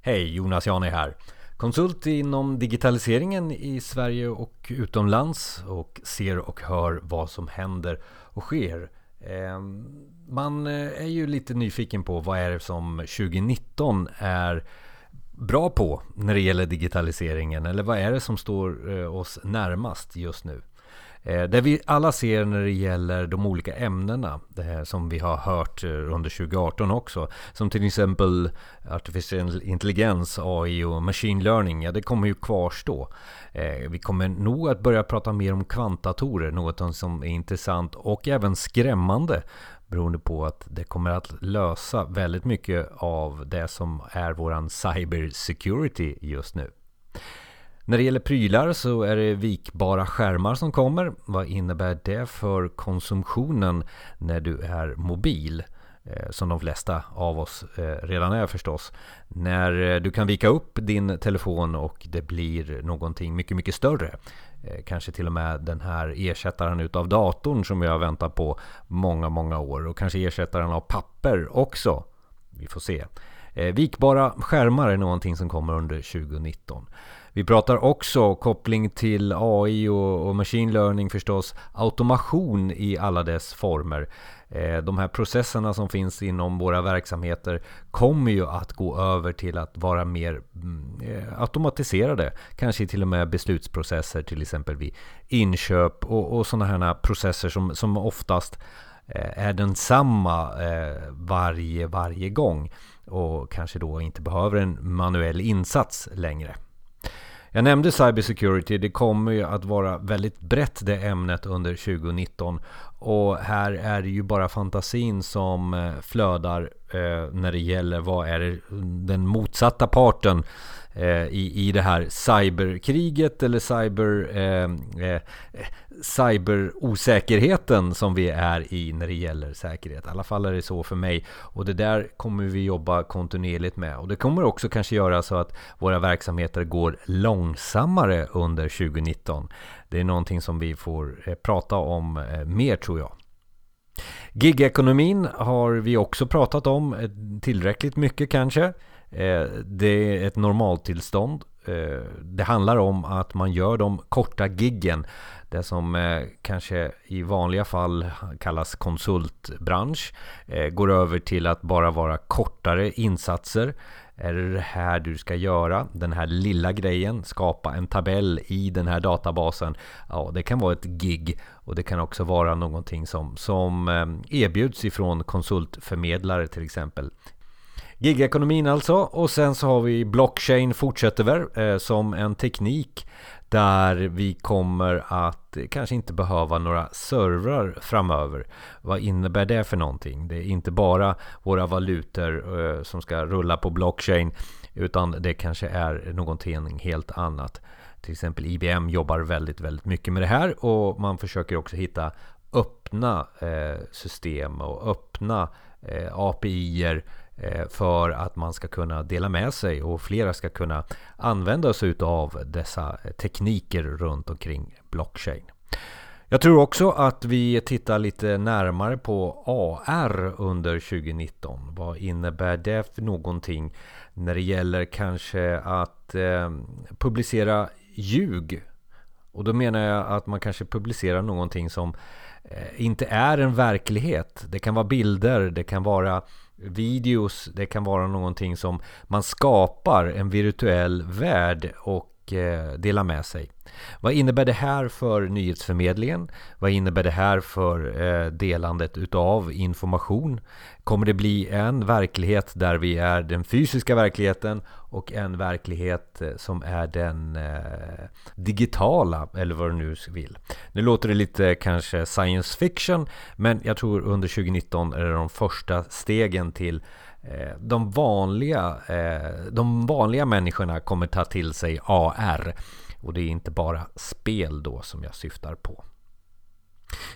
Hej, Jonas Jani här. Konsult inom digitaliseringen i Sverige och utomlands och ser och hör vad som händer och sker. Ehm, man eh, är ju lite nyfiken på vad är det som 2019 är bra på när det gäller digitaliseringen eller vad är det som står eh, oss närmast just nu? Eh, det vi alla ser när det gäller de olika ämnena, det här som vi har hört eh, under 2018 också, som till exempel artificiell intelligens, AI och machine learning, ja det kommer ju kvarstå. Eh, vi kommer nog att börja prata mer om kvantdatorer, något som är intressant och även skrämmande beroende på att det kommer att lösa väldigt mycket av det som är våran cyber security just nu. När det gäller prylar så är det vikbara skärmar som kommer. Vad innebär det för konsumtionen när du är mobil? Eh, som de flesta av oss eh, redan är förstås. När eh, du kan vika upp din telefon och det blir någonting mycket, mycket större. Kanske till och med den här ersättaren utav datorn som jag väntat på många, många år. Och kanske ersättaren av papper också. Vi får se. Vikbara skärmar är någonting som kommer under 2019. Vi pratar också koppling till AI och, och machine learning förstås. Automation i alla dess former. Eh, de här processerna som finns inom våra verksamheter kommer ju att gå över till att vara mer mm, eh, automatiserade. Kanske till och med beslutsprocesser till exempel vid inköp och, och sådana här processer som, som oftast eh, är densamma eh, varje, varje gång och kanske då inte behöver en manuell insats längre. Jag nämnde cybersecurity, det kommer ju att vara väldigt brett det ämnet under 2019 och här är det ju bara fantasin som eh, flödar Eh, när det gäller vad är den motsatta parten eh, i, i det här cyberkriget eller cyber, eh, eh, cyberosäkerheten som vi är i när det gäller säkerhet. I alla fall är det så för mig. Och det där kommer vi jobba kontinuerligt med. Och det kommer också kanske göra så att våra verksamheter går långsammare under 2019. Det är någonting som vi får eh, prata om eh, mer tror jag. Gigekonomin har vi också pratat om eh, tillräckligt mycket kanske. Eh, det är ett normaltillstånd. Eh, det handlar om att man gör de korta giggen. Det som kanske i vanliga fall kallas konsultbransch går över till att bara vara kortare insatser. Är det det här du ska göra? Den här lilla grejen, skapa en tabell i den här databasen. Ja, det kan vara ett gig och det kan också vara någonting som, som eh, erbjuds ifrån konsultförmedlare till exempel. Gigekonomin alltså och sen så har vi blockchain fortsätter väl eh, som en teknik där vi kommer att kanske inte behöva några servrar framöver. Vad innebär det för någonting? Det är inte bara våra valutor eh, som ska rulla på blockchain utan det kanske är någonting helt annat. Till exempel IBM jobbar väldigt, väldigt mycket med det här och man försöker också hitta öppna eh, system och öppna eh, API-er Eh, för att man ska kunna dela med sig och flera ska kunna använda sig av dessa tekniker runt omkring blockchain. Jag tror också att vi tittar lite närmare på AR under 2019. Vad innebär det för någonting när det gäller kanske att eh, publicera ljug? Och då menar jag att man kanske publicerar någonting som eh, inte är en verklighet. Det kan vara bilder, det kan vara videos, det kan vara någonting som man skapar en virtuell värld och Eh, dela med sig. Vad innebär det här för nyhetsförmedlingen? Vad innebär det här för eh, delandet utav information? Kommer det bli en verklighet där vi är den fysiska verkligheten och en verklighet eh, som är den digitala eller vad du nu vill. Nu låter det lite kanske science fiction men jag tror under 2019 är det de första stegen till Eh, de vanliga, eh, de vanliga människorna kommer ta till sig AR. Och det är inte bara spel då som jag syftar på.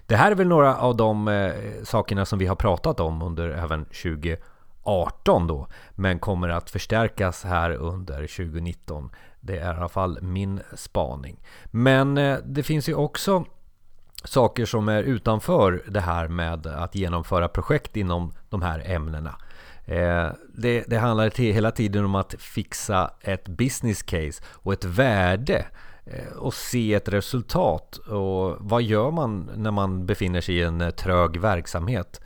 Det här är väl några av de eh, sakerna som vi har pratat om under även 2018 då. Men kommer att förstärkas här under 2019. Det är i alla fall min spaning. Men det finns ju också saker som är utanför det här med att genomföra projekt inom de här ämnena. Eh, det, det handlar hela tiden om att fixa ett business case och ett värde eh, och se ett resultat. Och vad gör man när man befinner sig i en eh, trög verksamhet?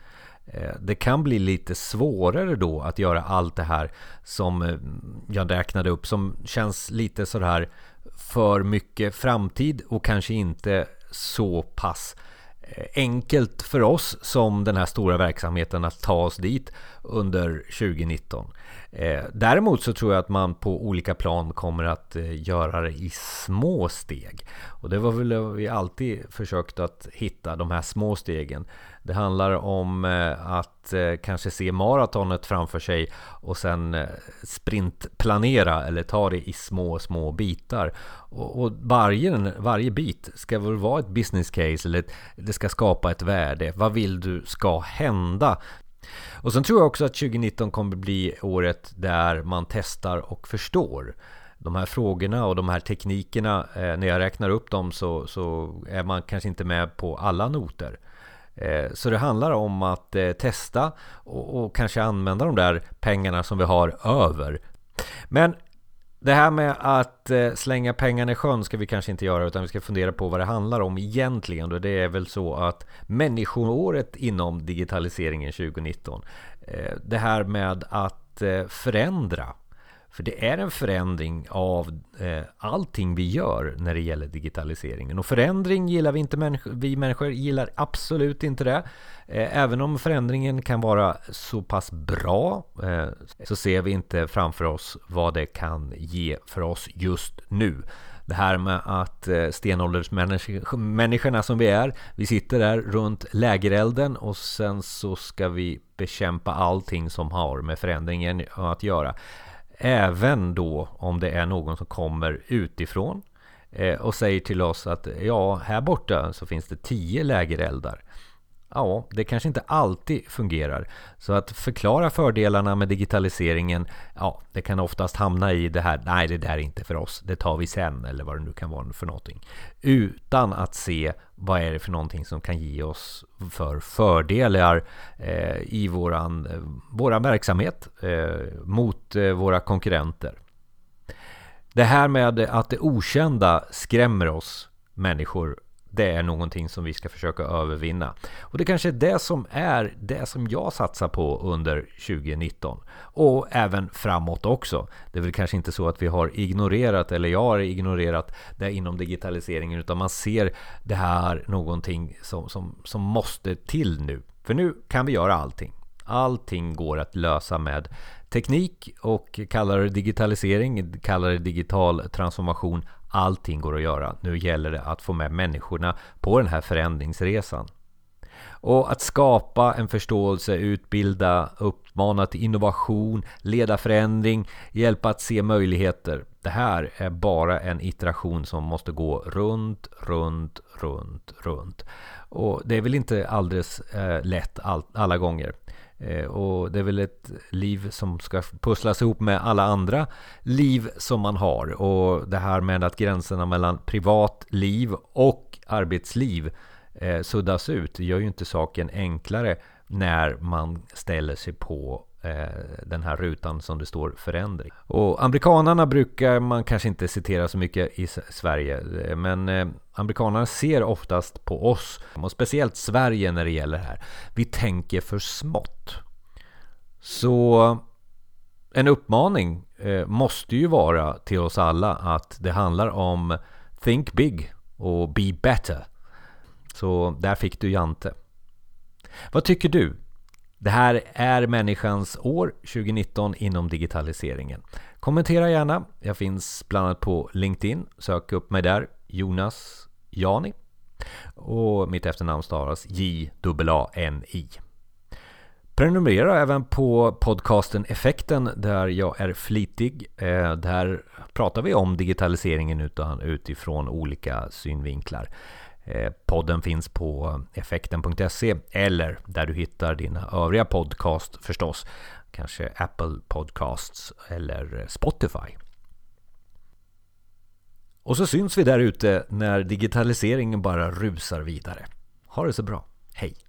Det kan bli lite svårare då att göra allt det här som jag räknade upp som känns lite sådär för mycket framtid och kanske inte så pass Eh, enkelt för oss som den här stora verksamheten att ta oss dit under 2019. Eh, däremot så tror jag att man på olika plan kommer att eh, göra det i små steg. Och det var väl vi alltid försökt att hitta de här små stegen. Det handlar om eh, att eh, kanske se maratonet framför sig och sen eh, sprintplanera eller ta det i små, små bitar. Och, varje, varje bit ska väl vara ett business case eller det ska skapa ett värde. Vad vill du ska hända? Och sen tror jag också att 2019 kommer bli året där man testar och förstår de här frågorna och de här teknikerna. Eh, när jag räknar upp dem så, så är man kanske inte med på alla noter. Eh, så det handlar om att eh, testa och, och, kanske använda de där pengarna som vi har över. Men det här med att eh, slänga pengarna i sjön ska vi kanske inte göra utan vi ska fundera på vad det handlar om egentligen. Och det är väl så att människoåret inom digitaliseringen 2019. Eh, det här med att eh, förändra för det är en förändring av eh, allting vi gör när det gäller digitaliseringen. Och förändring gillar vi inte, människor, vi människor gillar absolut inte det. Eh, även om förändringen kan vara så pass bra eh, så ser vi inte framför oss vad det kan ge för oss just nu. Det här med att eh, stenåldersmänniskorna som vi är, vi sitter där runt lägerelden och sen så ska vi bekämpa allting som har med förändringen att göra. Även då om det är någon som kommer utifrån eh, och säger till oss att ja, här borta så finns det tio lägereldar. Ja, det kanske inte alltid fungerar. Så att förklara fördelarna med digitaliseringen, ja, det kan oftast hamna i det här, nej det där är inte för oss, det tar vi sen, eller vad det nu kan vara för någonting. Utan att se vad är det för någonting som kan ge oss för fördelar eh, i våran, eh, våran verksamhet eh, mot eh, våra konkurrenter. Det här med att det okända skrämmer oss människor det är någonting som vi ska försöka övervinna. Och det kanske är det som är det som jag satsar på under 2019. Och även framåt också. Det är väl kanske inte så att vi har ignorerat, eller jag har ignorerat det inom digitaliseringen, utan man ser det här någonting som, som, som måste till nu. För nu kan vi göra allting. Allting går att lösa med teknik och kallar det digitalisering, kallar det digital transformation. Allting går att göra. Nu gäller det att få med människorna på den här förändringsresan. Och att skapa en förståelse, utbilda, uppmana till innovation, leda förändring, hjälpa att se möjligheter. Det här är bara en iteration som måste gå runt, runt, runt, runt. Och det är väl inte alldeles eh, lätt all, alla gånger. Eh, och det är väl ett liv som ska pusslas ihop med alla andra liv som man har. Och det här med att gränserna mellan privatliv och arbetsliv eh, suddas ut gör ju inte saken enklare när man ställer sig på Eh, den här rutan som det står förändring. Och amerikanarna brukar man kanske inte citera så mycket i Sverige. Eh, men amerikanerna amerikanarna ser oftast på oss och speciellt Sverige när det gäller det här. Vi tänker för smått. Så en uppmaning måste ju vara till oss alla att det handlar om Think Big och Be Better. Så där fick du Jante. Vad tycker du? Det här är människans år 2019 inom digitaliseringen. Kommentera gärna. Jag finns bland annat på LinkedIn. Sök upp mig där. Jonas Jani. Och mitt efternamn stavas J-A-N-I. Prenumerera även på podcasten Effekten där jag är flitig. Eh, där pratar vi om digitaliseringen utifrån olika synvinklar. Eh, podden finns på effekten.se eller där du hittar dina övriga podcast förstås. Kanske Apple Podcasts eller Spotify. Och så syns vi där ute när digitaliseringen bara rusar vidare. Ha det så bra. Hej!